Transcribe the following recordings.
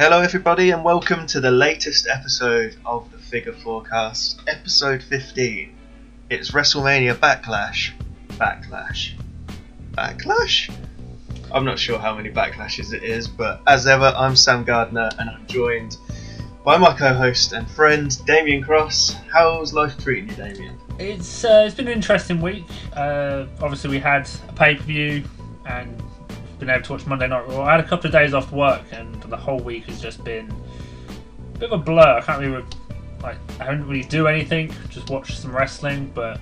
Hello, everybody, and welcome to the latest episode of the Figure Fourcast, episode 15. It's WrestleMania Backlash. Backlash. Backlash? I'm not sure how many backlashes it is, but as ever, I'm Sam Gardner, and I'm joined by my co host and friend, Damien Cross. How's life treating you, Damien? It's uh, it's been an interesting week. Uh, obviously, we had a pay per view and been able to watch Monday Night Raw. I had a couple of days off work, and the whole week has just been a bit of a blur. I can't really like I haven't really do anything. Just watch some wrestling, but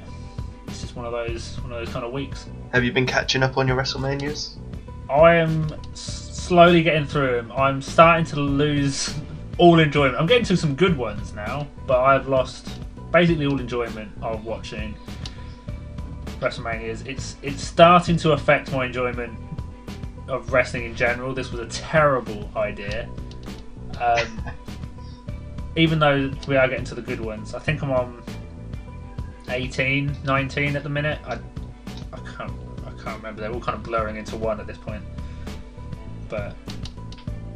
it's just one of those one of those kind of weeks. Have you been catching up on your WrestleManias? I am slowly getting through them. I'm starting to lose all enjoyment. I'm getting to some good ones now, but I've lost basically all enjoyment of watching WrestleManias. It's it's starting to affect my enjoyment of wrestling in general. This was a terrible idea. Um, even though we are getting to the good ones, I think I'm on 18, 19 at the minute. I, I can't I can't remember. They're all kind of blurring into one at this point. But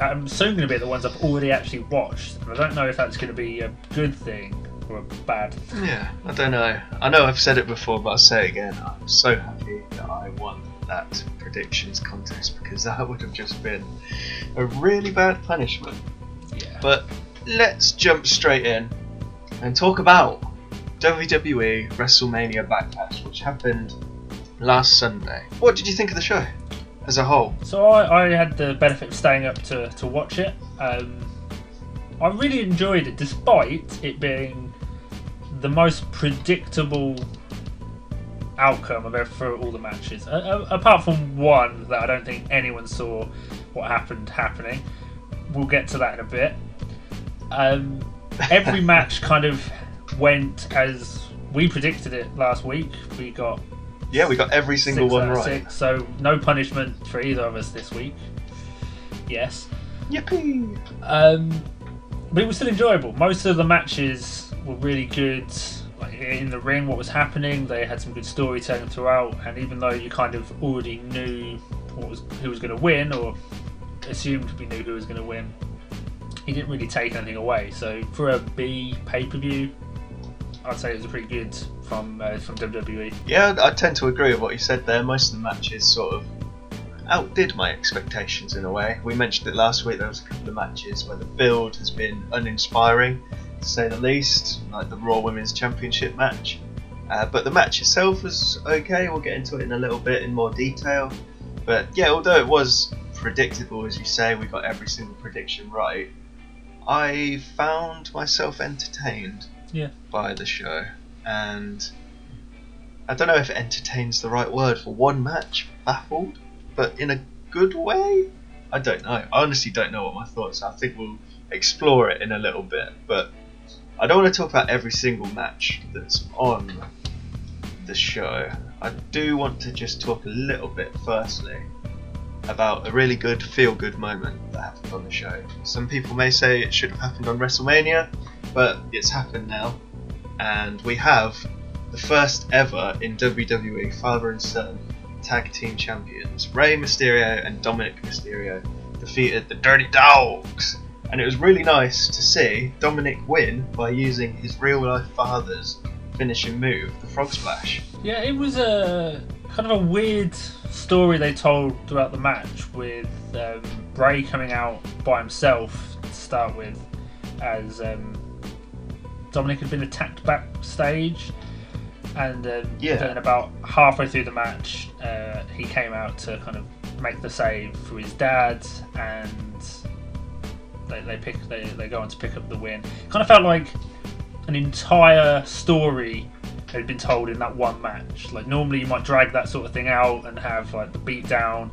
I'm soon going to be at the ones I've already actually watched, and I don't know if that's going to be a good thing or a bad thing. Yeah, I don't know. I know I've said it before, but I'll say it again. I'm so happy that I won that predictions contest because that would have just been a really bad punishment. Yeah. But let's jump straight in and talk about WWE WrestleMania Backlash, which happened last Sunday. What did you think of the show as a whole? So I, I had the benefit of staying up to, to watch it. Um, I really enjoyed it, despite it being the most predictable outcome of for all the matches. Uh, uh, apart from one that I don't think anyone saw what happened happening. We'll get to that in a bit. Um, every match kind of went as we predicted it last week. We got Yeah, we got every single one right. six, so no punishment for either of us this week. Yes. Yippee! Um, but it was still enjoyable. Most of the matches were really good. In the ring, what was happening, they had some good storytelling throughout. And even though you kind of already knew what was who was going to win, or assumed we knew who was going to win, he didn't really take anything away. So for a B pay per view, I'd say it was a pretty good from uh, from WWE. Yeah, I tend to agree with what you said there. Most of the matches sort of outdid my expectations in a way. We mentioned it last week. There was a couple of matches where the build has been uninspiring, to say the least, like the Raw Women's Championship match. Uh, but the match itself was okay. We'll get into it in a little bit in more detail. But yeah, although it was predictable, as you say, we got every single prediction right. I found myself entertained Yeah. by the show, and I don't know if entertains the right word for one match. Baffled, but in a good way. I don't know. I honestly don't know what my thoughts are. I think we'll explore it in a little bit, but I don't want to talk about every single match that's on the show. I do want to just talk a little bit, firstly, about a really good feel good moment that happened on the show. Some people may say it should have happened on WrestleMania, but it's happened now, and we have the first ever in WWE father and son tag team champions. Rey Mysterio and Dominic Mysterio defeated the Dirty Dogs, and it was really nice to see Dominic win by using his real life father's finishing move, the Frog Splash. Yeah, it was a kind of a weird story they told throughout the match with um, Rey coming out by himself to start with, as um, Dominic had been attacked backstage, and um, Yeah. then about halfway through the match, uh, he came out to kind of make the save for his dad, and they, they pick they, they go on to pick up the win. It kind of felt like an entire story had been told in that one match. Like normally you might drag that sort of thing out and have like the beat down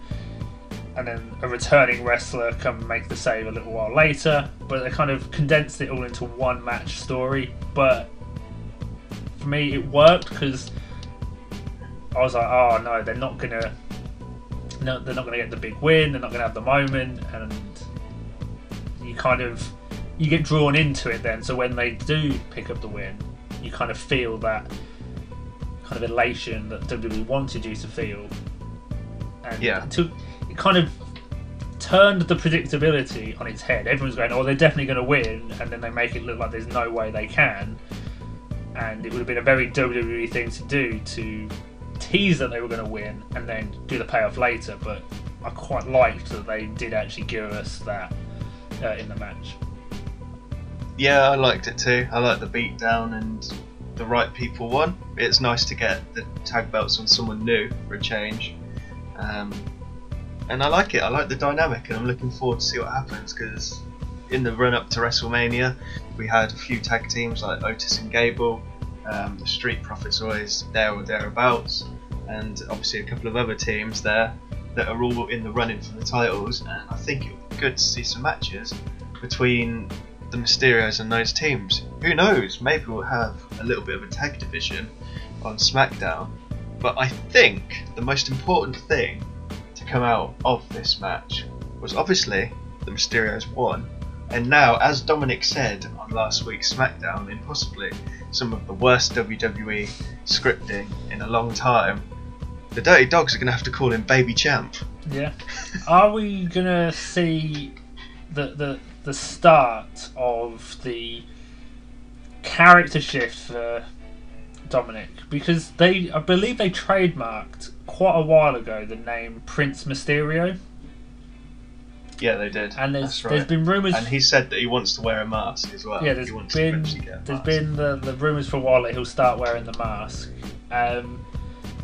and then a returning wrestler come make the save a little while later, but they kind of condensed it all into one match story. But me it worked because I was like, oh no, they're not gonna no, they're not gonna get the big win, they're not gonna have the moment and you kind of you get drawn into it then. So when they do pick up the win, you kind of feel that kind of elation that WWE wanted you to feel. And Yeah. it took it kind of turned the predictability on its head. Everyone's going, "Oh, they're definitely going to win," and then they make it look like there's no way they can. And it would have been a very WWE thing to do to tease that they were going to win and then do the payoff later. But I quite liked that they did actually give us that uh, in the match. Yeah, I liked it too. I liked the beatdown and the right people won. It's nice to get the tag belts on someone new for a change. Um, and I like it. I like the dynamic, and I'm looking forward to see what happens because in the run up to WrestleMania, we had a few tag teams like Otis and Gable. Um, the Street Profits always there or thereabouts, and obviously a couple of other teams there that are all in the running for the titles. And I think it would be good to see some matches between the Mysterios and those teams. Who knows? Maybe we'll have a little bit of a tag division on SmackDown. But I think the most important thing to come out of this match was obviously the Mysterios won. And now, as Dominic said on last week's SmackDown, in possibly some of the worst WWE scripting in a long time, the Dirty Dogs are going to have to call him Baby Champ. Yeah. Are we gonna see the the the start of the character shift for Dominic? Because they, I believe, they trademarked quite a while ago the name Prince Mysterio, Yeah, they did. and there's right. there's been rumors. And he said that he wants to wear a mask as well. yeah, there's he been to eventually get a there's been the, the rumors for a while that he'll start wearing the mask. Um,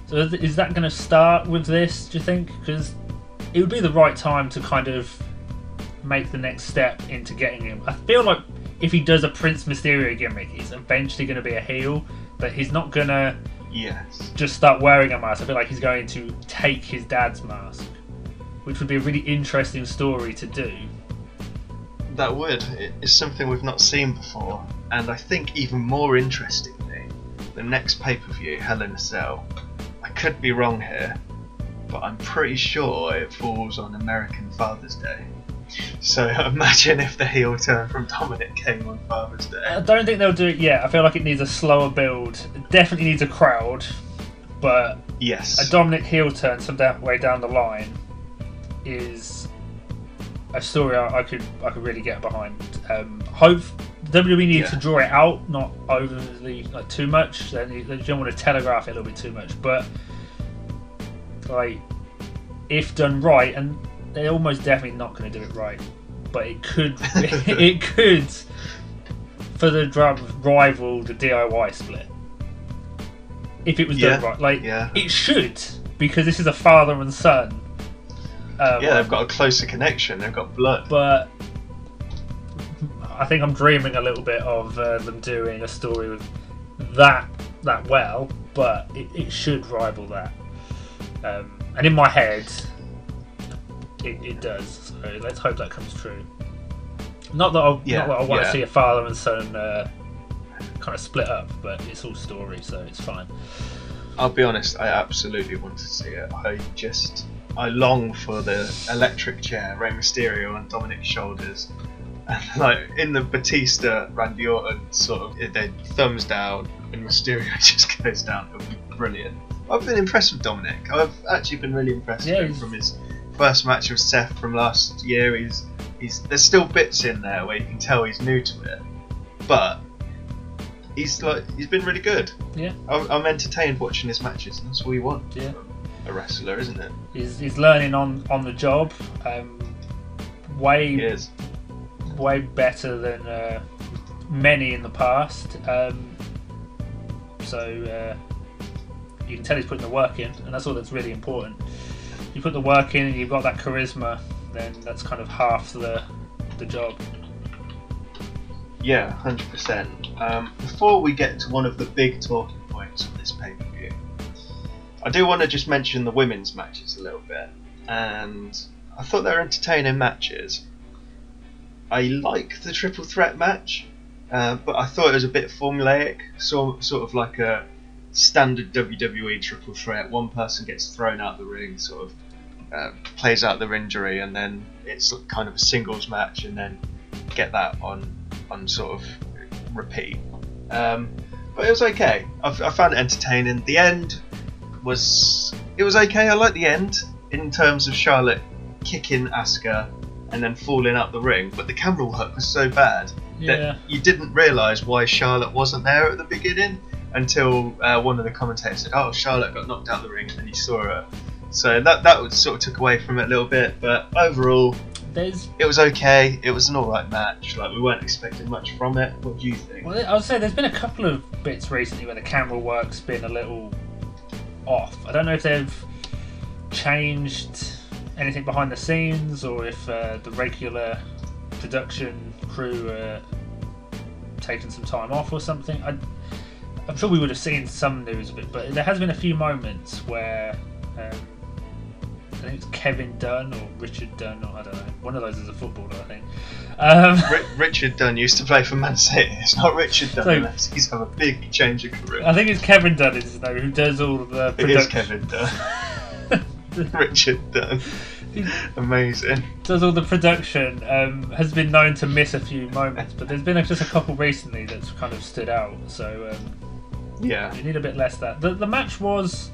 so is- is that going to start with this? Do you think? Because it would be the right time to kind of make the next step into getting him. I feel like if he does a Prince Mysterio gimmick, he's eventually going to be a heel, but he's not going to Yes. just start wearing a mask. I feel like he's going to take his dad's mask, which would be a really interesting story to do. That would. It- It's something we've not seen before. And I think even more interestingly, the next pay per view, Hell in a Cell, I could be wrong here, but I'm pretty sure it falls on American Father's Day. So imagine if the heel turn from Dominic came on Father's Day. I don't think they'll do it yet. I feel like it needs a slower build. It definitely needs a crowd, but Yes. a Dominic heel turn some way down the line is a story I, I could I could really get behind. Um, hope WWE needs Yeah. to draw it out, not overly like too much. They, need- they don't want to telegraph it a little bit too much, but like if done right, and they're almost definitely not going to do it right, but it could it could for the drum rival the DIY split. If it was Yeah, done right, like yeah. it should, because this is a father and son. Um, yeah, they've got a closer connection. They've got blood. but I think I'm dreaming a little bit of uh, them doing a story with that that well, but it, it should rival that. Um, and in my head, it, it does. So let's hope that comes true. Not that I, Yeah, not that I want yeah. to see a father and son uh, kind of split up, but it's all story, so it's fine. I'll be honest, I absolutely want to see it. I just, I long for the electric chair, Rey Mysterio on Dominic's shoulders, and like in the Batista Randy Orton sort of, they thumbs down, and Mysterio just goes down. It would be brilliant. I've been impressed with Dominic. I've actually been really impressed Yeah, with him from his first match with Seth from last year. He's, he's, there's still bits in there where you can tell he's new to it, but he's like, he's been really good. Yeah, I'm, I'm entertained watching his matches, and that's all you want Yeah. A wrestler, isn't it? he's, he's learning on on the job. Um, way He is. way better than uh, many in the past. Um, so uh, you can tell he's putting the work in, and that's all that's really important. You put the work in, and you've got that charisma, then that's kind of half the the job. Yeah, hundred percent. Um, before we get to one of the big talking points of this pay per view, I do want to just mention the women's matches a little bit, and I thought they were entertaining matches. I like the triple threat match, uh, but I thought it was a bit formulaic, so, sort of like a standard WWE triple threat. One person gets thrown out of the ring, sort of uh, plays out their injury, and then it's kind of a singles match, and then get that on on sort of repeat. Um, but it was okay. I, I found it entertaining. The end was it was okay. I like the end in terms of Charlotte kicking Asuka and then falling up the ring, but the camera work was so bad Yeah. that you didn't realise why Charlotte wasn't there at the beginning until uh, one of the commentators said, "Oh, Charlotte got knocked out the ring," and then you saw her. So that that was sort of took away from it a little bit, but overall There's it was okay. It was an alright match. Like we weren't expecting much from it. What do you think? Well, I would say there's been a couple of bits recently where the camera work's been a little off. I don't know if they've changed anything behind the scenes or if uh, the regular production crew are taking some time off or something. I, I'm sure we would have seen some news of it, but there has been a few moments where um, I think it's Kevin Dunn or Richard Dunne, or I don't know. One of those is a footballer, I think. Um, Ri- Richard Dunne used to play for Man City. It's not Richard Dunne. So- unless he's had a big change of career. I think it's Kevin Dunn is his name, who does all of the It is production. Kevin Dunn. Richard Dunne. Amazing. does all the production. Um, has been known to miss a few moments, but there's been just a couple recently that's kind of stood out. So um, Yeah. you need a bit less of that. The, the match was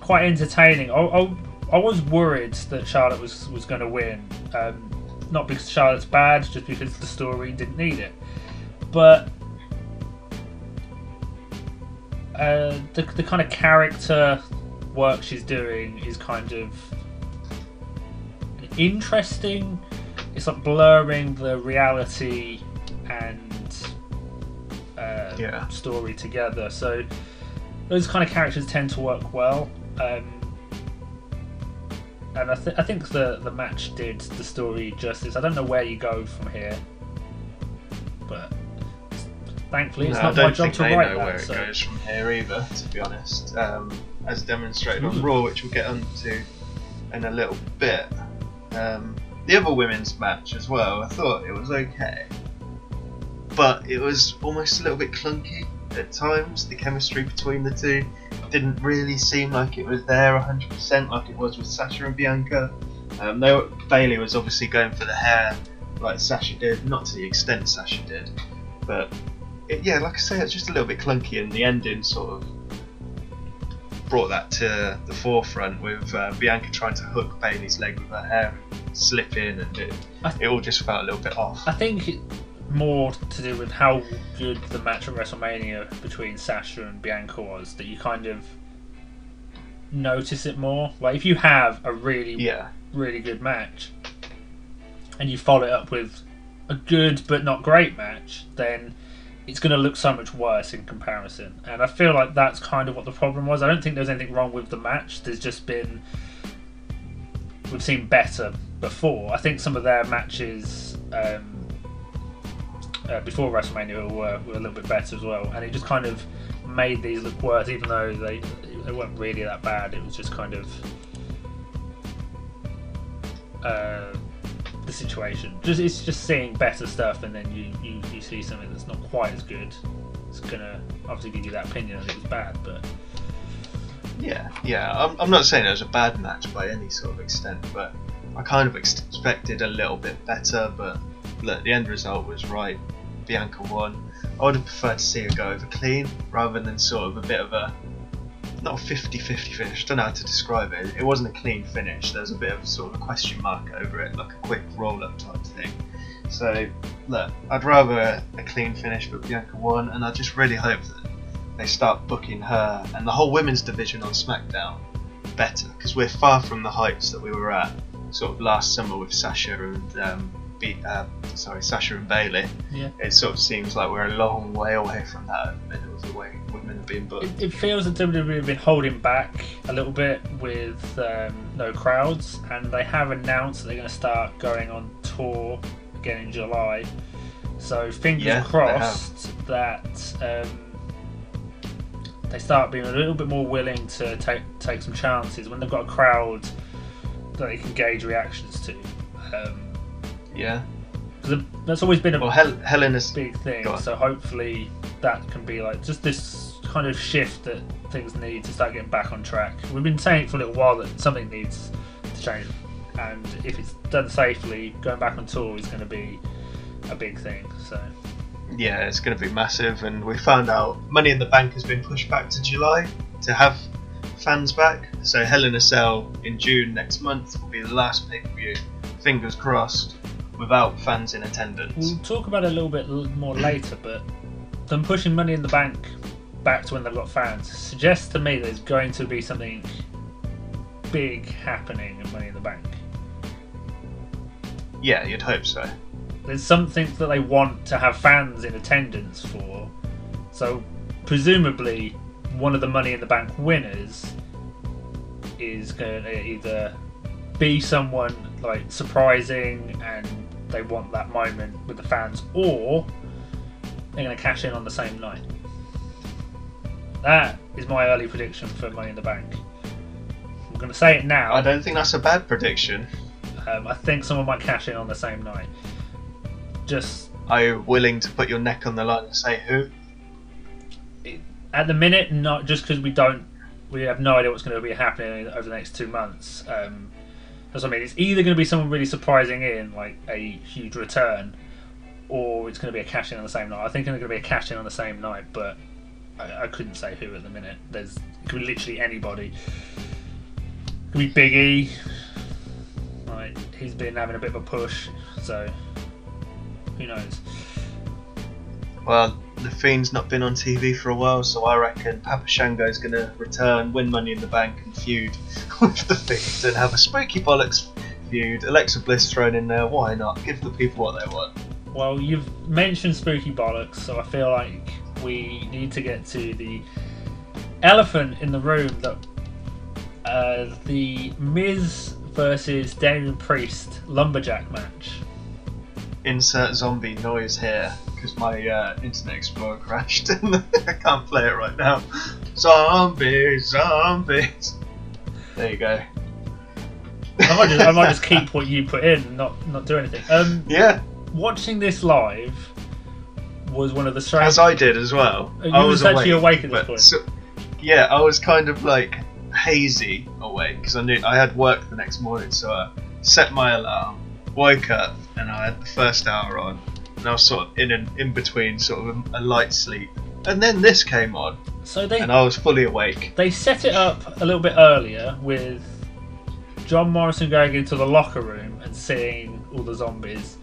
quite entertaining. I, I, I was worried that Charlotte was was going to win, um, not because Charlotte's bad, just because the story didn't need it. But uh, the the kind of character work she's doing is kind of interesting. It's like blurring the reality and uh, Yeah. story together. So those kind of characters tend to work well. Um, and I, th- I think the, the match did the story justice. I don't know where you go from here, but thankfully it's No, I not my don't job think to they write know that. where it goes from here either, to be honest. Um, as demonstrated on Raw, which we'll get onto in a little bit. Um, the other women's match as well, I thought it was okay, but it was almost a little bit clunky at times. The chemistry between the two didn't really seem like it was there 100% like it was with Sasha and Bianca. Um, they were, Bayley was obviously going for the hair like Sasha did, not to the extent Sasha did, but it, yeah, like I say, it's just a little bit clunky, and the ending sort of brought that to the forefront with uh, Bianca trying to hook Bayley's leg with her hair, slip in, and it, it all just felt a little bit off. I think more to do with how good the match at WrestleMania between Sasha and Bianca was that you kind of notice it more. Like if you have a really Yeah, really good match and you follow it up with a good but not great match, then it's going to look so much worse in comparison. And I feel like that's kind of what the problem was. I don't think there's anything wrong with the match. There's just been we've seen better before. I think some of their matches um, uh, before WrestleMania were, were a little bit better as well, and it just kind of made these look worse, even though they they weren't really that bad. It was just kind of uh, the situation. Just it's just seeing better stuff, and then you, you, you see something that's not quite as good. It's gonna obviously give you that opinion that it was bad, but yeah, yeah. I'm, I'm not saying it was a bad match by any sort of extent, but I kind of expected a little bit better. But look, the end result was right. Bianca won. I would have preferred to see her go over clean rather than sort of a bit of a not a 50-50 finish. don't know how to describe it. It wasn't a clean finish. There was a bit of sort of a question mark over it, like a quick roll-up type thing. So look, I'd rather a, a clean finish, but Bianca won, and I just really hope that they start booking her and the whole women's division on SmackDown better because we're far from the heights that we were at sort of last summer with Sasha and um, Be- uh, sorry Sasha and Bayley. Yeah. It sort of seems like we're a long way away from that at the minute with the way women have been booked. it, it feels that WWE have been holding back a little bit with um, no crowds, and they have announced that they're going to start going on tour again in July. So fingers Yeah, crossed that um, they start being a little bit more willing to take take some chances when they've got a crowd that they can gauge reactions to. Um, Yeah. that's always been a Well, Hel- Helen is. big thing. So hopefully that can be like just this kind of shift that things need to start getting back on track. We've been saying for a little while that something needs to change, and if it's done safely, going back on tour is going to be a big thing. So Yeah, it's going to be massive, and we found out Money in the Bank has been pushed back to July to have fans back. So Hell in a Cell in June next month will be the last pay per view. Fingers crossed, without fans in attendance. We'll talk about it a little bit more later, but them pushing Money in the Bank back to when they've got fans suggests to me there's going to be something big happening in Money in the Bank. Yeah, you'd hope so. There's something that they want to have fans in attendance for. So, presumably, one of the Money in the Bank winners is going to either be someone like surprising and they want that moment with the fans, or they're going to cash in on the same night. That is my early prediction for Money in the Bank. I'm going to say it now. I don't think that's a bad prediction. Um, I think someone might cash in on the same night. Just Are you willing to put your neck on the line and say who? at the minute, not just because we don't, we have no idea what's going to be happening over the next two months. Um, that's what I mean. It's either going to be someone really surprising in, like a huge return, or it's going to be a cash in on the same night. I think it's going to be a cash in on the same night, but I, I couldn't say who at the minute. There's could be literally anybody. It could be Big E. Like he's been having a bit of a push, so who knows? Well, the Fiend's not been on TV for a while, so I reckon Papa Shango's going to return, win Money in the Bank, and feud with the Fiend and have a spooky bollocks feud. Alexa Bliss thrown in there. Why not? Give the people what they want. Well, you've mentioned spooky bollocks, so I feel like we need to get to the elephant in the room that uh, the Miz versus Damien Priest lumberjack match. Insert zombie noise here because my uh, Internet Explorer crashed and I can't play it right now. Zombies, zombies. There you go. I might, just, I might just keep what you put in, and not not do anything. Um, Yeah, watching this live was one of the strange. as I did as well. You I was actually awake at this point. so- yeah, I was kind of like hazy awake because I knew I had work the next morning, so I set my alarm, woke up, and I had the first hour on, and I was sort of in an in between, sort of a, a light sleep, and then this came on, so they and I was fully awake. they set it up a little bit earlier with John Morrison going into the locker room and seeing all the zombies,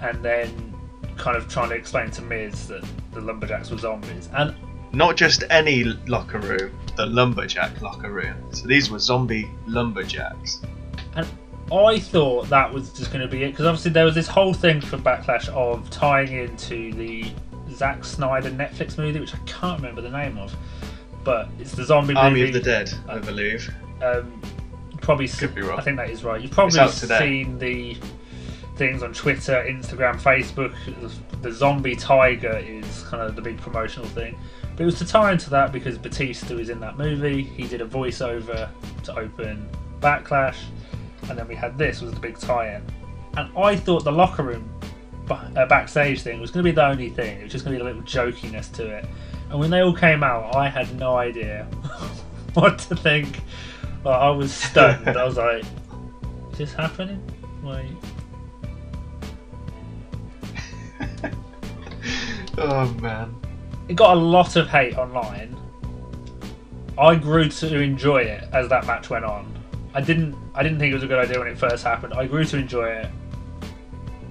and then kind of trying to explain to Miz that the lumberjacks were zombies. And Not just any locker room, the lumberjack locker room. So these were zombie lumberjacks. I thought that was just going to be it because obviously there was this whole thing for Backlash of tying into the Zack Snyder Netflix movie, which I can't remember the name of, but it's the zombie Army movie. of the Dead, I believe. Um, probably Could be wrong. I think that is right. You've probably seen the things on Twitter, Instagram, Facebook. The, the zombie tiger is kind of the big promotional thing. But it was to tie into that because Batista is in that movie. He did a voiceover to open Backlash, and then we had this was the big tie-in. And I thought the locker room uh, backstage thing was going to be the only thing. It was just going to be a little jokiness to it. And when they all came out, I had no idea what to think. Like, I was stunned. I was like, "Is this happening?" Like, oh man. it got a lot of hate online. I grew to enjoy it as that match went on. I didn't. I didn't think it was a good idea when it first happened. I grew to enjoy it.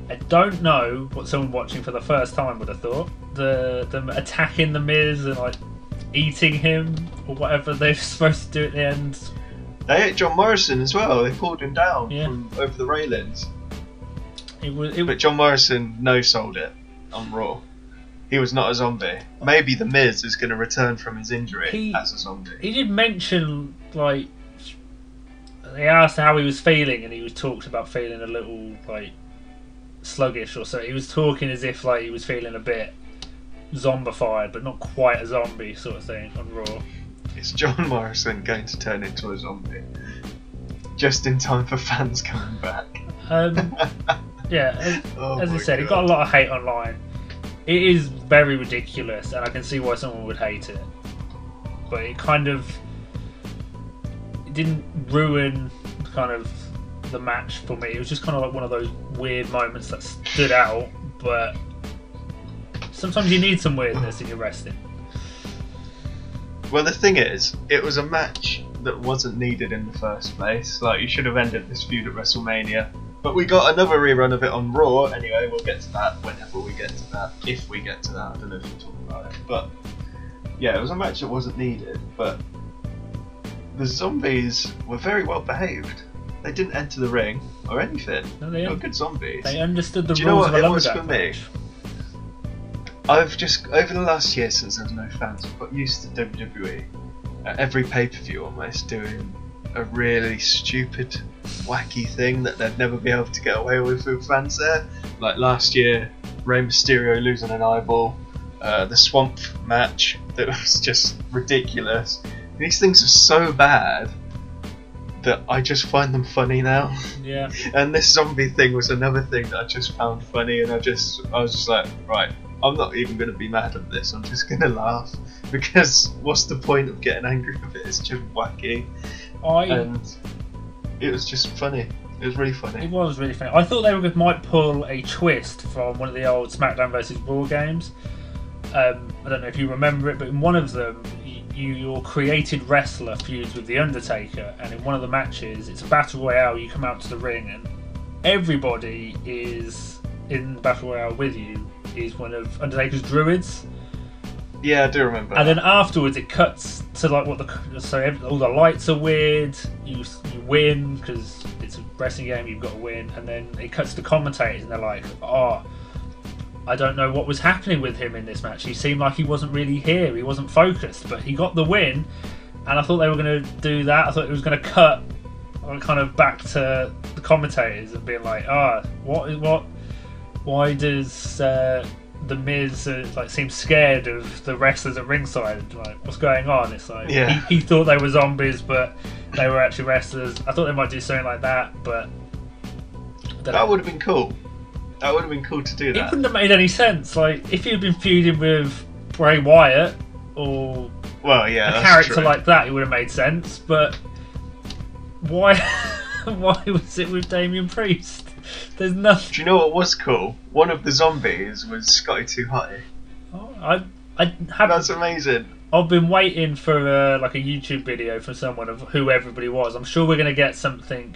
I don't know what someone watching for the first time would have thought. The them attacking the Miz and like eating him or whatever they're supposed to do at the end. They ate John Morrison as well. They pulled him down Yeah. from over the railings. It was. It, But John Morrison no sold it on Raw. He was not a zombie. Maybe the Miz is going to return from his injury He- as a zombie. he did mention like they asked how he was feeling and he was talked about feeling a little like sluggish or so. He was talking as if like he was feeling a bit zombified but not quite a zombie sort of thing on raw. Is John Morrison going to turn into a zombie? Just in time for fans coming back. um, yeah as, Oh as i said it got a lot of hate online. It is very ridiculous and i can see why someone would hate it. But it kind of didn't ruin kind of the match for me it was just kind of like one of those weird moments that stood out but sometimes you need some weirdness in your wrestling Well, the thing is, it was a match that wasn't needed in the first place. Like you should have ended this feud at WrestleMania. But we got another rerun of it on Raw. Anyway, we'll get to that whenever we get to that. If we get to that, I don't know if we'll talk about it. But yeah, it was a match that wasn't needed. But the zombies were very well behaved. They didn't enter the ring or anything. No, They they, were good zombies. they understood the Do you know rules what of a it was for me? match. I've just over the last year since was no fans, I've got used to WWE at every pay per view almost doing a really stupid, wacky thing that they'd never be able to get away with with fans there. Like last year, Rey Mysterio losing an eyeball, uh, the Swamp match that was just ridiculous. These things are so bad that I just find them funny now. Yeah, And this zombie thing was another thing that I just found funny, and I just I was just like, right, I'm not even going to be mad at this. I'm just going to laugh because what's the point of getting angry with it? It's just wacky, I and it was just funny. It was really funny. It was really funny. I thought they were might pull a twist from one of the old SmackDown versus Raw games. Um, I don't know if you remember it, but in one of them, you, your created wrestler feuds with the Undertaker, and in one of the matches, it's a battle royale. You come out to the ring, and everybody is in the battle royale with you. Is one of Undertaker's druids, Yeah, I do remember. and then afterwards it cuts to like what the so all the lights are weird. You you win because it's a wrestling game. You've got to win, and then it cuts to commentators, and they're like, "Oh, I don't know what was happening with him in this match. He seemed like he wasn't really here. He wasn't focused, but he got the win." And I thought they were going to do that. I thought it was going to cut kind of back to the commentators and being like, "Ah, what is what? Why does uh, the Miz uh, like seem scared of the wrestlers at ringside? Like, what's going on?" It's like Yeah. he, he thought they were zombies, but they were actually wrestlers. I thought they might do something like that, but that would have been cool. That would have been cool to do It wouldn't have made any sense. Like if you'd been feuding with Bray Wyatt or Well, yeah, a character true. like that, it would have made sense. But why? why was it with Damien Priest? There's nothing. Do you know what was cool? One of the zombies was Scotty 2 Hotty. Oh, I I have. That's amazing. I've been waiting for uh, like a YouTube video from someone of who everybody was. I'm sure we're gonna get something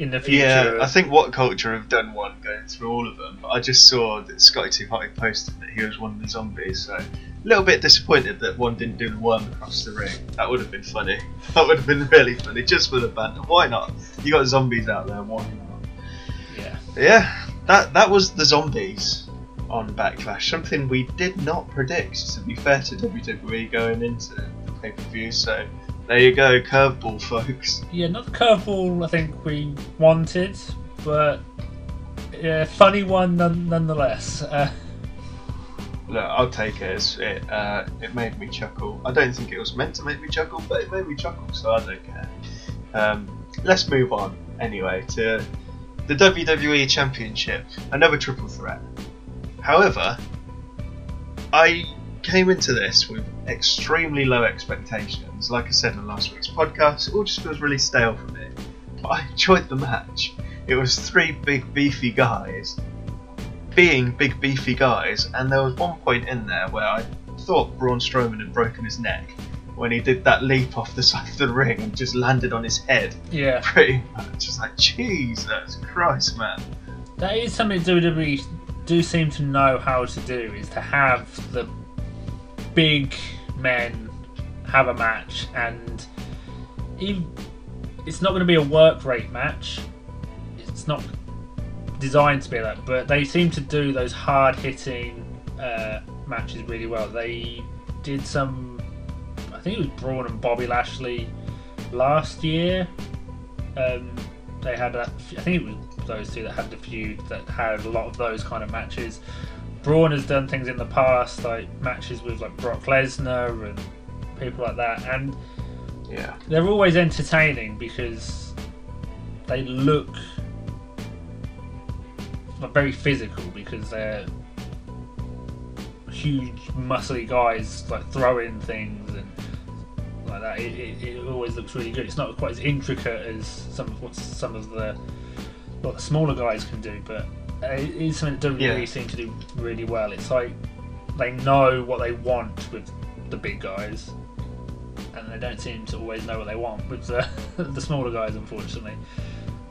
in the future. Yeah, I think WhatCulture have done one going through all of them. But I just saw that Scotty 2 Hotty posted that he was one of the zombies, so a little bit disappointed that one didn't do the worm across the ring. That would have been funny. That would have been really funny, just for the banter. Why not? You got zombies out there, why not? yeah. But yeah, that that was the zombies on Backlash. Something we did not predict, to be fair to WWE going into the pay per view. So there you go, curveball, folks. Yeah, not the curveball I think we wanted, but yeah, funny one none, nonetheless. Uh, Look, I'll take it. It uh, it made me chuckle. I don't think it was meant to make me chuckle, but it made me chuckle, so I don't care. Um, let's move on anyway to the WWE Championship, another triple threat. However, I came into this with extremely low expectations. Like I said in last week's podcast, it all just feels really stale for me. But I enjoyed the match. It was three big beefy guys being big beefy guys, and there was one point in there where I thought Braun Strowman had broken his neck when he did that leap off the side of the ring and just landed on his head. yeah, Pretty much, just like Jesus Christ, man. that is something WWE do seem to know how to do is to have the big men have a match, and even, it's not going to be a work rate match. It's not designed to be that, but they seem to do those hard hitting uh, matches really well. They did some, I think it was Braun and Bobby Lashley last year. Um, they had that. I think it was those two that had the feud that had a lot of those kind of matches. Braun has done things in the past, like matches with like Brock Lesnar and people like that, and Yeah. they're always entertaining because they look like very physical because they're huge, muscly guys like throwing things and like that. It, it, it always looks really good. It's not quite as intricate as some of what some of the what the smaller guys can do, but Uh, it is something that WWE Yeah. seem to do really well. It's like they know what they want with the big guys. and they don't seem to always know what they want with the the smaller guys, unfortunately.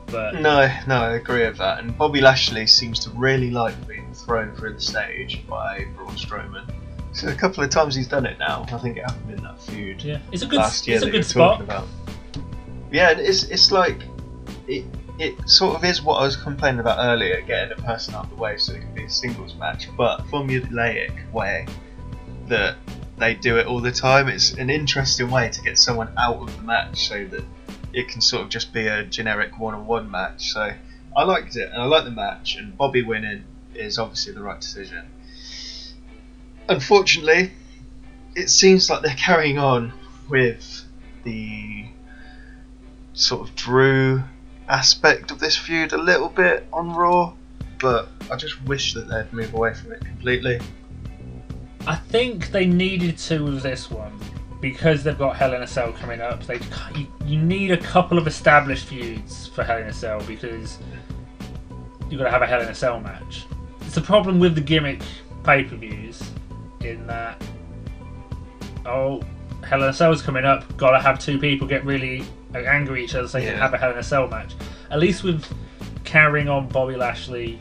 But No, no, I agree with that. And Bobby Lashley seems to really like being thrown through the stage by Braun Strowman. So a couple of times he's done it now. I think it happened in that feud yeah, it's a good last year it's a that good you were spot. talking about. Yeah, and it's it's like it it sort of is what I was complaining about earlier, getting a person out of the way so it can be a singles match, but formulaic way that they do it all the time. It's an interesting way to get someone out of the match so that it can sort of just be a generic one-on-one match. So I liked it, and I like the match, and Bobby winning is obviously the right decision. Unfortunately, it seems like they're carrying on with the sort of Drew aspect of this feud a little bit on Raw, but I just wish that they'd move away from it completely. I think they needed to with this one because they've got Hell in a Cell coming up. They you, need a couple of established feuds for Hell in a Cell because you've got to have a Hell in a Cell match. It's a problem with the gimmick pay per views in that oh Hell in a Cell's coming up, got to have two people get really angry at each other so you can have a Hell in a Cell match. At least with carrying on Bobby Lashley,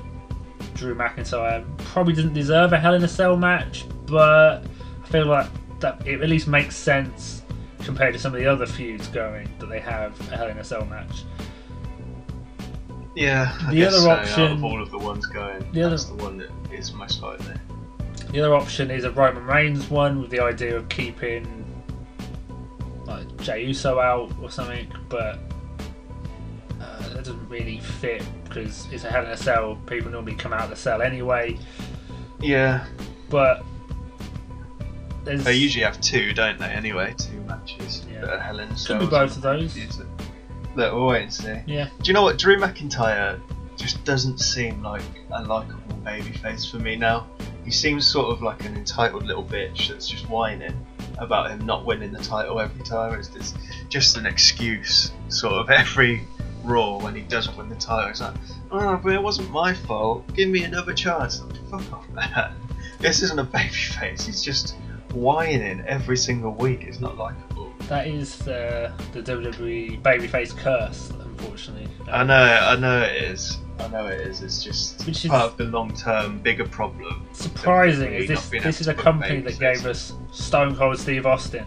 Drew McIntyre probably didn't deserve a Hell in a Cell match, but I feel like that it at least makes sense compared to some of the other feuds going that they have a Hell in a Cell match. Yeah, I The other so, option- of all of the ones going, the other- that's the one that is most likely. The other option is a Roman Reigns one with the idea of keeping like Jey Uso out or something, but uh, that doesn't really fit because it's a Hell in a Cell. People normally come out of the cell anyway, Yeah, but there's they usually have two, don't they? Anyway, two matches Yeah. that are Hell in a could Cell. be both of those. Look, we'll wait and see. Yeah, Do you know what? Drew McIntyre just doesn't seem like a likable babyface for me now. He seems sort of like an entitled little bitch that's just whining about him not winning the title every time. It's just, just an excuse, sort of every Raw when he doesn't win the title. It's like, oh, but it wasn't my fault. Give me another chance. Fuck off, man. This isn't a babyface. He's just whining every single week. It's not likable. that is the the WWE babyface curse, unfortunately. I know, I know it is. I know it is. It's just Which is- part of the long-term bigger problem. Surprising, is this this is a company that gave us Stone Cold Steve Austin.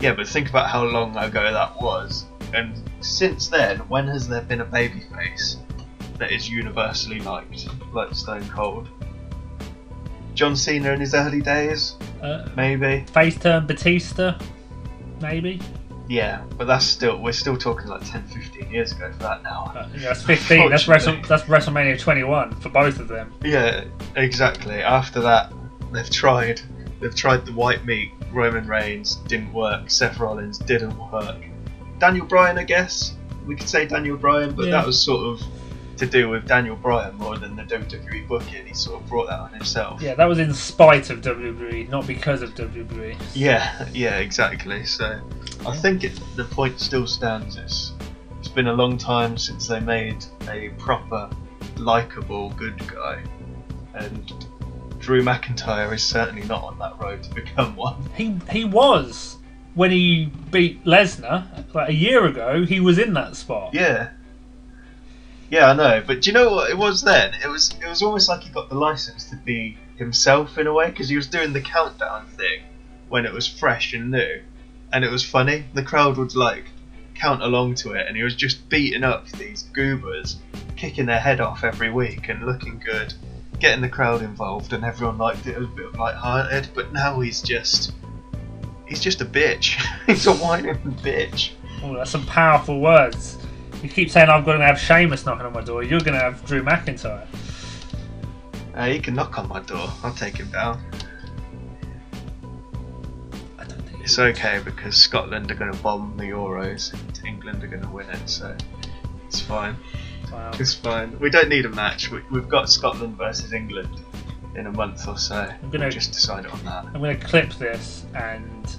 Yeah, but think about how long ago that was, and since then, when has there been a babyface that is universally liked, like Stone Cold? John Cena in his early days, Uh, maybe. face turn Batista, maybe. Yeah, but that's still we're still talking like 10, 15 years ago for that now. Uh, yeah, that's 15. That's, Wrestle, that's WrestleMania 21 for both of them. Yeah, exactly. After that, they've tried. They've tried the white meat. Roman Reigns didn't work. Seth Rollins didn't work. Daniel Bryan, I guess we could say Daniel Bryan, but Yeah. that was sort of to do with Daniel Bryan more than the WWE booking. He sort of brought that on himself. Yeah, that was in spite of WWE, not because of. WWE. Yeah, yeah, exactly. So I think it, the point still stands. It's it's been a long time since they made a proper, likable good guy, and Drew McIntyre is certainly not on that road to become one. He he was when he beat Lesnar like a year ago. He was in that spot. Yeah. Yeah, I know, but do you know what it was then? It was it was almost like he got the license to be himself in a way because he was doing the countdown thing when it was fresh and new, and it was funny. The crowd would like count along to it, and he was just beating up these goobers, kicking their head off every week and looking good, getting the crowd involved, and everyone liked it. It was a bit light-hearted, but now he's just he's just a bitch. he's a whining bitch. Oh, that's some powerful words. You keep saying I'm going to have Sheamus knocking on my door. You're going to have Drew McIntyre. Uh, he can knock on my door. I'll take him down. I don't think It's okay because Scotland are going to bomb the Euros and England are going to win it, so it's fine. Wow. It's fine. We don't need a match. We, we've got Scotland versus England in a month or so. I'm gonna- We'll just decide on that. I'm going to clip this and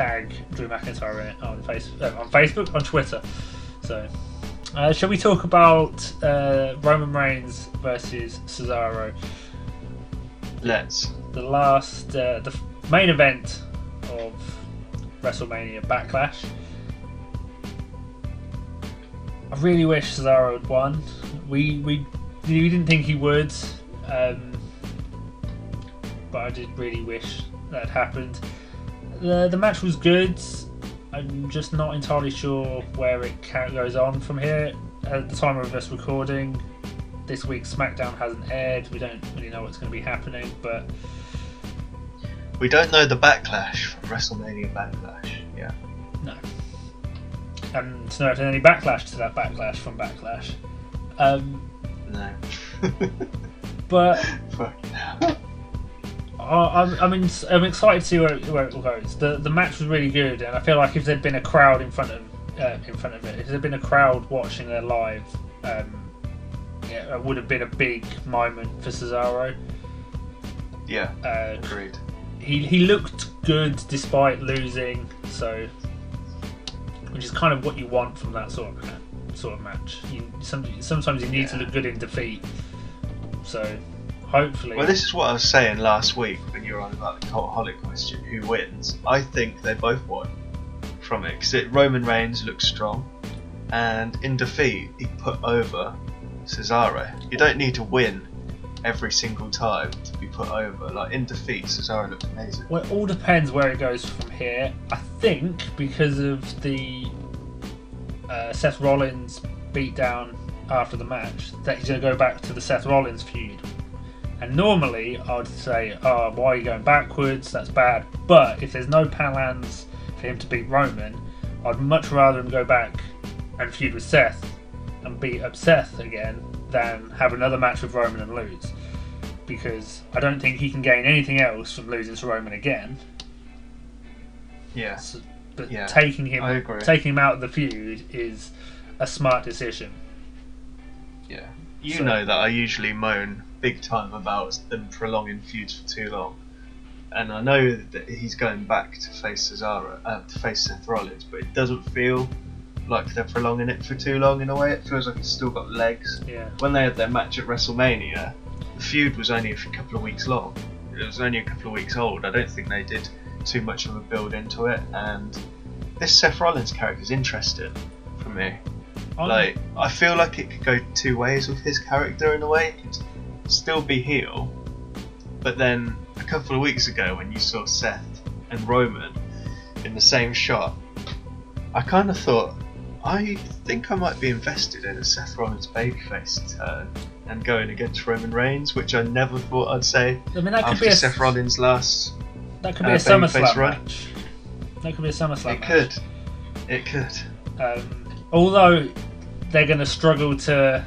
tag Drew McIntyre on, face, uh, on Facebook, on Twitter. So, uh, shall we talk about uh, Roman Reigns versus Cesaro? Let's. The last, uh, the main event of WrestleMania Backlash. I really wish Cesaro had won. We we we didn't think he would, um, but I did really wish that happened. The the match was good. I'm just not entirely sure where it goes on from here. At the time of us recording, this week's SmackDown hasn't aired. We don't really know what's going to be happening, but We don't know the backlash from WrestleMania Backlash. Yeah. no. And to know if there's any backlash to that backlash from Backlash. Um, No. but. I- I'm, I'm, in, I'm excited to see where, it- where it goes. The the match was really good, and I feel like if there'd been a crowd in front of uh, in front of it, if there'd been a crowd watching it live, um, yeah, it would have been a big moment for Cesaro. Yeah, Uh, agreed. he he looked good despite losing, so which is kind of what you want from that sort of sort of match. You, some, sometimes you need to look good in defeat. So hopefully, Well, this is what I was saying last week when you were on about the Cultaholic question who wins. I think they both won from it because Roman Reigns looks strong, and in defeat, he put over Cesaro. You don't need to win every single time to be put over. Like in defeat, Cesaro looked amazing. Well, it all depends where it goes from here. I think because of the uh, Seth Rollins beatdown after the match, that he's going to go back to the Seth Rollins feud. And normally, I would say, oh, why are you going backwards? That's bad. But if there's no plans for him to beat Roman, I'd much rather him go back and feud with Seth and beat up Seth again than have another match with Roman and lose. Because I don't think he can gain anything else from losing to Roman again. Yeah, So, but Yeah, taking him I agree. taking him out of the feud is a smart decision. yeah. You So- know that I usually moan big time about them prolonging feuds for too long. And I know that he's going back to face Cesaro, uh, to face Seth Rollins, but it doesn't feel like they're prolonging it for too long in a way. It feels like it's still got legs. Yeah. When they had their match at WrestleMania, the feud was only a couple of weeks long. It was only a couple of weeks old. I don't think they did too much of a build into it. And this Seth Rollins character is interesting for me. Like, I feel like it could go two ways with his character in a way. It could still be heel, but then a couple of weeks ago when you saw Seth and Roman in the same shot, I kind of thought, I think I might be invested in a Seth Rollins babyface turn and going against Roman Reigns, which I never thought I'd say I mean, that could after be a Seth Rollins' last. that could be uh, a SummerSlam babyface run. match. That could be a SummerSlam It match. could. It could. Um, although they're going to struggle to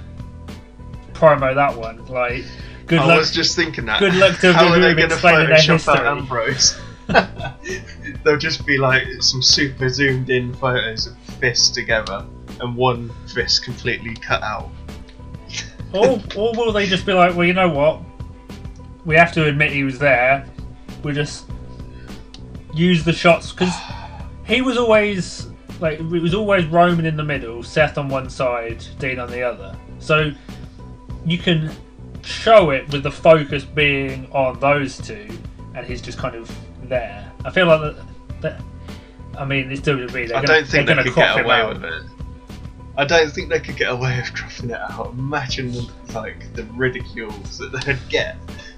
promo that one. Like, good I luck. was just thinking that. good luck to How are they going to Photoshop out history. Ambrose? They'll just be like some super zoomed in photos of fists together and one fist completely cut out. or, or will they just be like, well, you know what? We have to admit he was there. We just use the shots because he was always like it was always Roman in the middle, Seth on one side, Dean on the other. So you can show it with the focus being on those two, and he's just kind of there. I feel like that. that I mean, it's WWE. They're I gonna, don't think they're they could get away out. with it. I don't think they could get away with cropping it out. Imagine like the ridicules that they'd get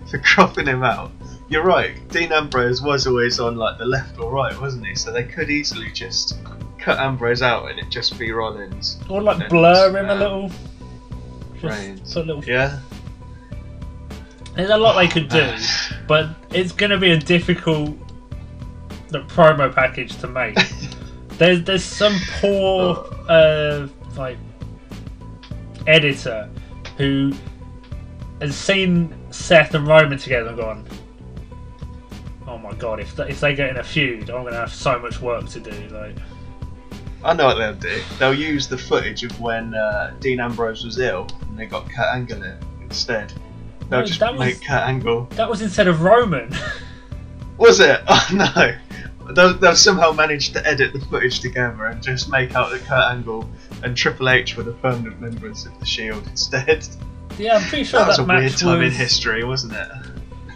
for cropping him out. You're right. Dean Ambrose was always on like the left or right, wasn't he? So they could easily just cut Ambrose out and it just be Rollins. Or like blur him a um, little. Put little. Yeah. There's a lot they could do, but it's going to be a difficult the promo package to make. there's there's some poor uh, like editor who has seen Seth and Roman together and gone, "Oh my god! If they, if they get in a feud, I'm going to have so much work to do." Like, I know what they'll do. They'll use the footage of when uh, Dean Ambrose was ill and they got Kurt Angle in instead. They'll No, just that was- make Kurt Angle. that was instead of Roman. Was it? Oh no! They'll, they'll somehow manage to edit the footage together and just make out that Kurt Angle and Triple H were the permanent members of the Shield instead. yeah, I'm pretty sure that that, was a weird time was. in history, wasn't it?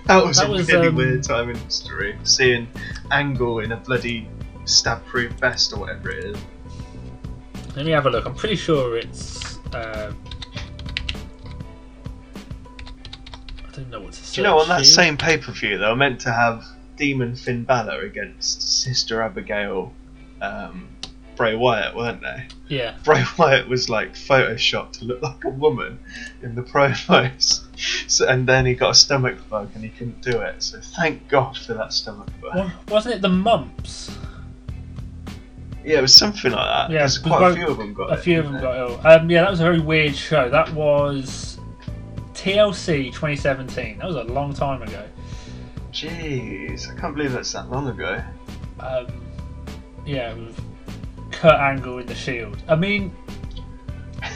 That was That a was, really um, weird time in history. Seeing Angle in a bloody stab-proof vest or whatever it is. Let me have a look. I'm pretty sure it's. Uh, I don't know what to say. Do you know on that same pay-per-view they were meant to have Demon Finn Balor against Sister Abigail, um, Bray Wyatt, weren't they? Yeah. Bray Wyatt was like photoshopped to look like a woman in the promos, so, and then he got a stomach bug and he couldn't do it. So thank God for that stomach bug. Wa- Wasn't it the mumps? Yeah, it was something like that. Yeah, quite both- a few of them got A it. few of them got ill. Um, yeah, that was a very weird show. That was TLC 2017. That was a long time ago. Jeez, I can't believe that's that long ago. Um, yeah, with Kurt Angle in the Shield. I mean,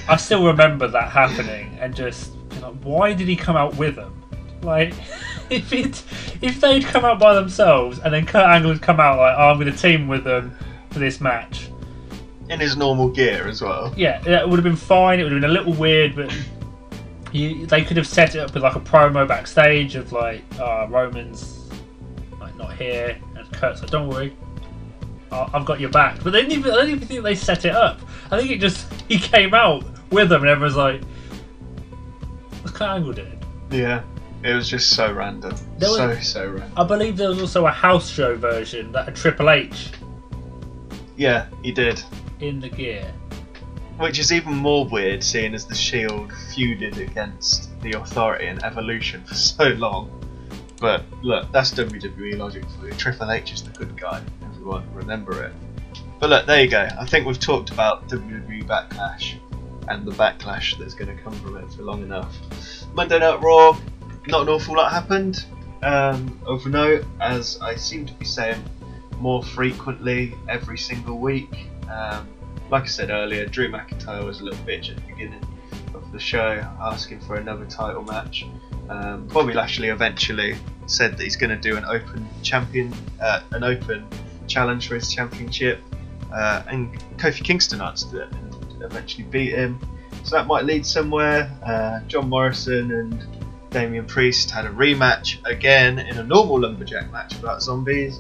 I still remember that happening, and just you know, why did he come out with them? Like, if it if they'd come out by themselves, and then Kurt Angle had come out like, oh, I'm going to team with them for this match. In his normal gear as well. Yeah, that would have been fine. It would have been a little weird, but you, they could have set it up with like a promo backstage of like, uh, Roman's like not here, and Kurt's like, don't worry, I- I've got your back. But they didn't even, I don't even think they set it up. I think it just he came out with them, and everyone's like, "What's Kurt Angle doing?" Yeah, it was just so random. Was- so so random. I believe there was also a house show version that had Triple H Yeah, he did. in the gear. Which is even more weird, seeing as the Shield feuded against the Authority and Evolution for so long. But look, that's WWE logic for you. Triple H is the good guy. Everyone, remember it. But look, there you go. I think we've talked about WWE Backlash and the backlash that's going to come from it for long enough. Monday Night Raw, not an awful lot happened. Um, of note, as I seem to be saying more frequently every single week. Um, like I said earlier, Drew McIntyre was a little bitch at the beginning of the show, asking for another title match. Um, Bobby Lashley eventually said that he's going to do an open champion, uh, an open challenge for his championship, uh, and Kofi Kingston answered it and eventually beat him. So that might lead somewhere. Uh, John Morrison and Damian Priest had a rematch again in a normal lumberjack match without zombies.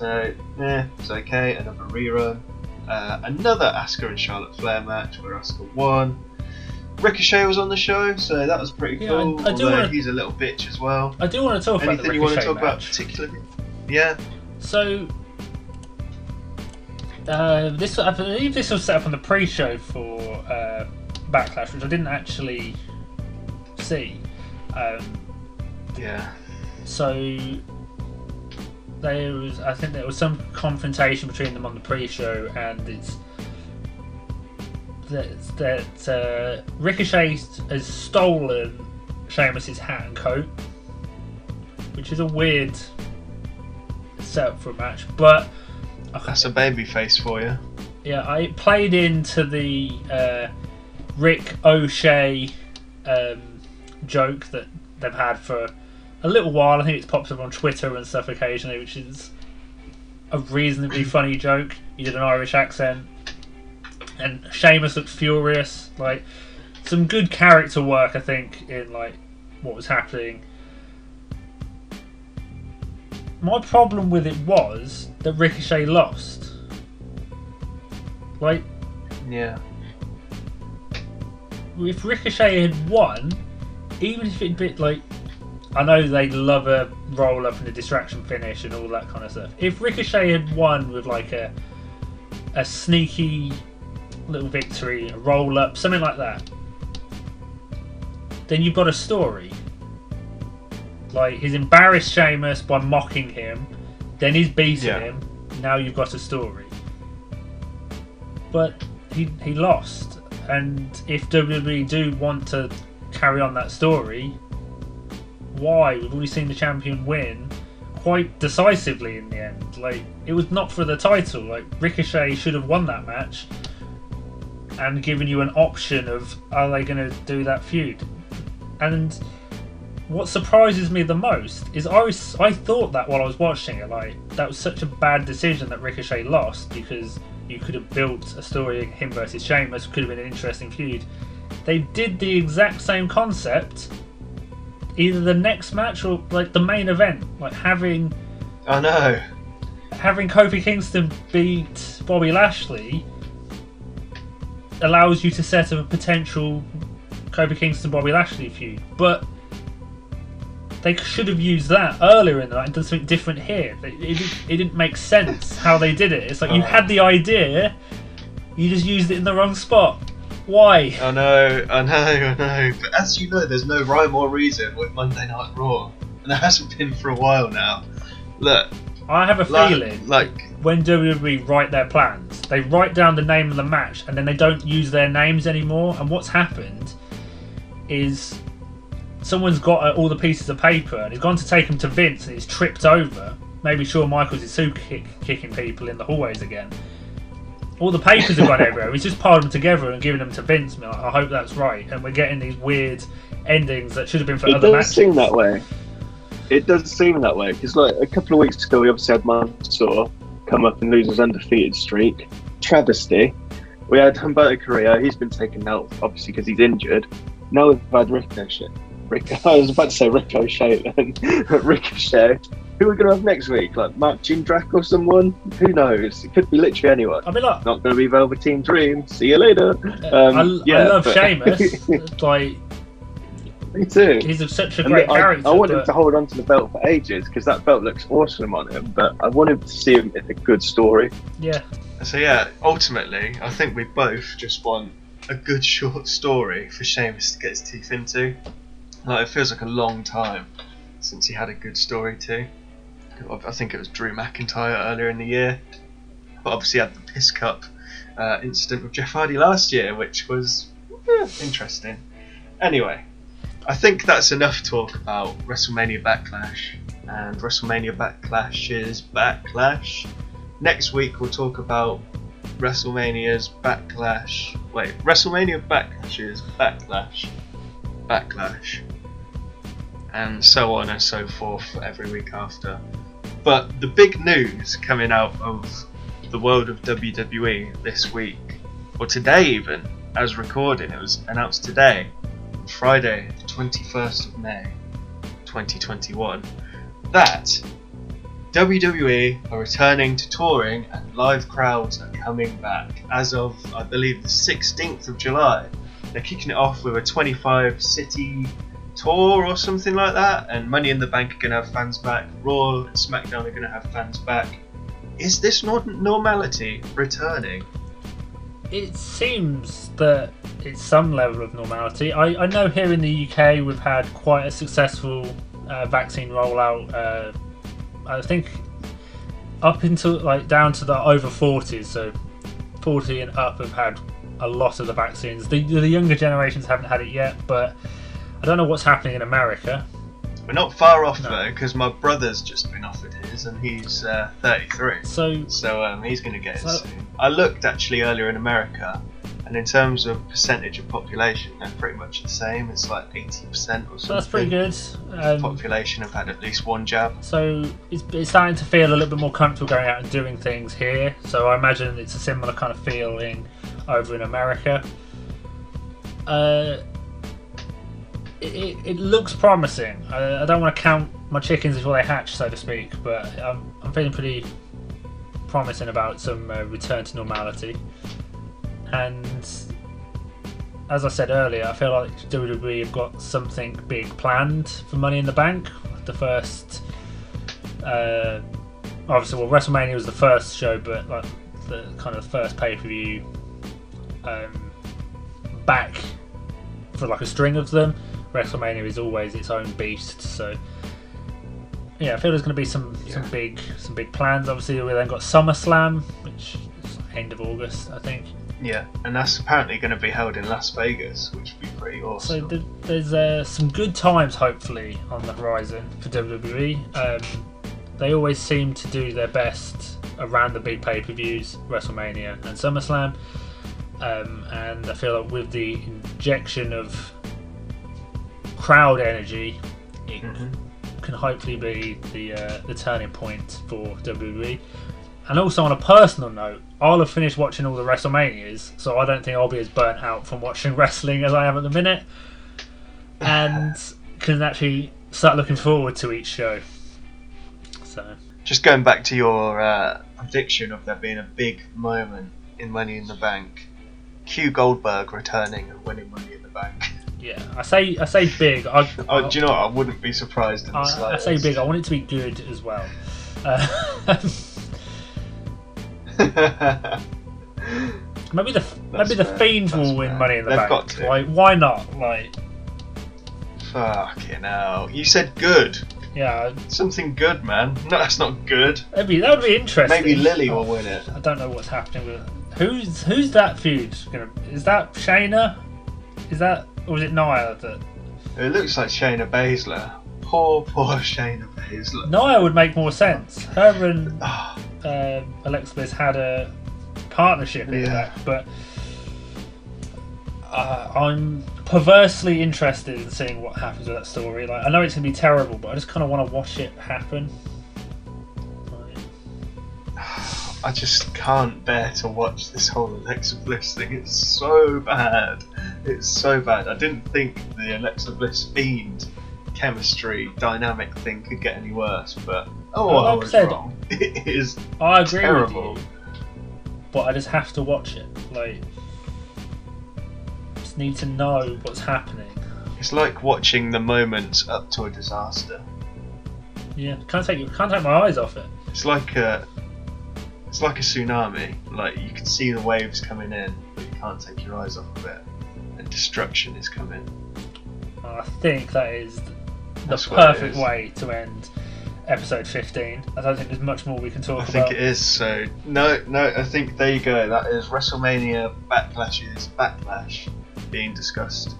So yeah, it's okay. Another rerun. Uh, another Asuka and Charlotte Flair match where Asuka won. Ricochet was on the show, so that was pretty Yeah, cool. I do although wanna- he's a little bitch as well. I do want to talk about the Anything you want to talk about particularly? Yeah. So, uh, this I believe this was set up on the pre-show for uh, Backlash, which I didn't actually see. Um, Yeah. so there was, I think, there was some confrontation between them on the pre-show, and it's that that uh, Ricochet has stolen Sheamus's hat and coat, which is a weird setup for a match, but. I That's a baby face for you. yeah, I played into the uh, Rick O'Shea um, joke that they've had for a little while. I think it's popped up on Twitter and stuff occasionally, which is a reasonably funny joke. He did an Irish accent, and Sheamus looked furious. Like some good character work, I think, in like what was happening. My problem with it was that Ricochet lost. Like, Yeah. if Ricochet had won, even if it'd been like, I know they love a roll up and a distraction finish and all that kind of stuff. If Ricochet had won with like a a sneaky little victory, a roll up, something like that, then you've got a story. Like he's embarrassed Sheamus by mocking him, then he's beating Yeah. him. Now you've got a story. But he he lost, and if WWE do want to carry on that story, why? We've already seen the champion win quite decisively in the end. Like it was not for the title. Like Ricochet should have won that match and given you an option of are they going to do that feud? And what surprises me the most is I was I thought that while I was watching it, like that was such a bad decision that Ricochet lost because you could have built a story him versus Sheamus could have been an interesting feud. They did the exact same concept either the next match or like the main event, like having I know. having Kofi Kingston beat Bobby Lashley allows you to set up a potential Kofi Kingston Bobby Lashley feud, but they should have used that earlier in the night and done something different here. It, it, didn't- it didn't make sense how they did it. It's like you Oh. had the idea, you just used it in the wrong spot. Why? I know, I know, I know. But as you know, there's no rhyme or reason with Monday Night Raw. And there hasn't been for a while now. Look, I have a like, feeling like when WWE write their plans, they write down the name of the match and then they don't use their names anymore. And what's happened is someone's got uh, all the pieces of paper and he's gone to take them to Vince and he's tripped over. Maybe Shawn Michaels is super kick, kicking people in the hallways again. All the papers have gone everywhere. He's just piled them together and given them to Vince. I I hope that's right. And we're getting these weird endings that should have been for It other does matches. seem that way. It does seem that way because, like, a couple of weeks ago, we obviously had Mansoor come up and lose his undefeated streak. Travesty. We had Humberto Carrillo. He's been taken out, obviously, because he's injured. Now we've had Ricochet. Rick, I was about to say Ricochet then. Ricochet. Who are we going to have next week? Like Mark Jindrak or someone? Who knows? It could be literally anyone. I mean, look, Not going to be Velveteen Dream. See you later. Um, I, I yeah, love but- Sheamus. like, Me too. he's a, such a And great I, character. I want him to hold on to the belt for ages because that belt looks awesome on him. But I want him to see him in a good story. Yeah, so yeah, ultimately I think we both just want a good short story for Sheamus to get his teeth into. Like it feels like a long time since he had a good story too. I think it was Drew McIntyre earlier in the year. But obviously had the piss cup uh, incident with Jeff Hardy last year, which was interesting. Anyway, I think that's enough talk about WrestleMania Backlash. And WrestleMania Backlash is Backlash. Next week we'll talk about WrestleMania's Backlash. Wait, WrestleMania Backlash's Backlash. Backlash. And so on and so forth every week after. But the big news coming out of the world of WWE this week, or today even, as recording, it was announced today, Friday, the 21st of May, 2021, that WWE are returning to touring and live crowds are coming back as of, I believe, the 16th of July. They're kicking it off with a 25 city tour or something like that, and Money in the Bank are going to have fans back, Raw and SmackDown are going to have fans back. Is this nor- normality returning? it seems that it's some level of normality. I, I know here in the UK we've had quite a successful uh, vaccine rollout. Uh, I think up until like down to the over 40s, so 40 and up have had a lot of the vaccines. The, the younger generations haven't had it yet, but I don't know what's happening in America. We're not far off No. though, because my brother's just been offered his and he's uh, 33. So So um, he's going to get it So- soon. I looked actually earlier in America, and in terms of percentage of population, they're pretty much the same. It's like 80% or something. so that's pretty good. Um, Population have had at least one jab. So it's, it's starting to feel a little bit more comfortable going out and doing things here. So I imagine it's a similar kind of feeling over in America. Uh, it, it, looks promising. I, I don't want to count my chickens before they hatch, so to speak, but I'm, I'm feeling pretty promising about some uh, return to normality. And as I said earlier, I feel like WWE have got something big planned for Money in the Bank. The first, uh, obviously, well, WrestleMania was the first show, but like the kind of first pay per view um, back for like a string of them. WrestleMania is always its own beast, so yeah, I feel there's going to be some some big some big plans. Obviously, we then got SummerSlam, which is end of August, I think. Yeah, and that's apparently going to be held in Las Vegas, which would be pretty So awesome. th- there's uh, some good times, hopefully, on the horizon for WWE. Um, they always seem to do their best around the big pay per views, WrestleMania and SummerSlam. Um, and I feel like with the injection of crowd energy, it Mhm. can hopefully be the uh, the turning point for WWE. And also on a personal note, I'll have finished watching all the WrestleManias, so I don't think I'll be as burnt out from watching wrestling as I am at the minute. And can actually start looking forward to each show. So Just going back to your uh, prediction of there being a big moment in Money in the Bank, Q Goldberg returning and winning Money in the Bank. yeah, I say I say big. I, Oh, do you know what? I wouldn't be surprised in the I, I say big. I want it to be good as well. Uh, maybe the maybe the fair, Fiend that's will win fair. Money in the They've Bank. got to. Like, why not? Like, Fucking hell. You said good. yeah, Something good, man. No, that's not good. maybe that would be interesting. Maybe Lily will win it. I don't know what's happening with who's who's that feud gonna. Is that Shayna? Is that or is it Nia that? It looks like Shayna Baszler. Poor, poor Shayna Baszler. Nia would make more sense. Her and um, Alexa Bliss had a partnership in Yeah. that, but uh, I'm perversely interested in seeing what happens with that story. Like, I know it's gonna be terrible, but I just kind of want to watch it happen. Like, I just can't bear to watch this whole Alexa Bliss thing. It's so bad. It's so bad. I didn't think the Alexa Bliss fiend chemistry dynamic thing could get any worse, but oh, Well, I like I was said- wrong. It is I agree terrible. with you, but I just have to watch it. Like, just need to know what's happening. It's like watching the moments up to a disaster. Yeah, can't take can't take my eyes off it. It's like a it's like a tsunami. Like you can see the waves coming in, but you can't take your eyes off of it. And destruction is coming. I think that is the That's perfect is. way to end episode 15. I don't think there's much more we can talk about. I about. think it is. So no, no. I think there you go. That is WrestleMania backlashes backlash being discussed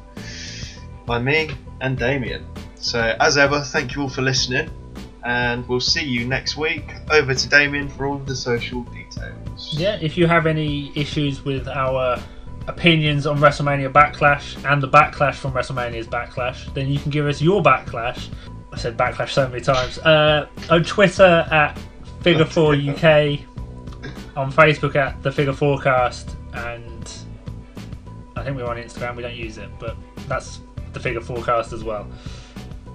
by me and Damien. So as ever, thank you all for listening, and we'll see you next week. Over to Damien for all the social details. Yeah, if you have any issues with our opinions on WrestleMania Backlash and the backlash from WrestleMania's Backlash, then you can give us your backlash. I said backlash so many times. Uh, on Twitter at Figure Four UK, on Facebook at the Figure Fourcast, and I think we're on Instagram. We don't use it, but that's the Figure Fourcast as well.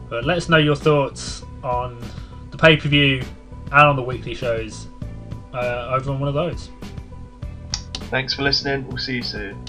But let us know your thoughts on the pay per view and on the weekly shows uh, over on one of those. Thanks for listening. We'll see you soon.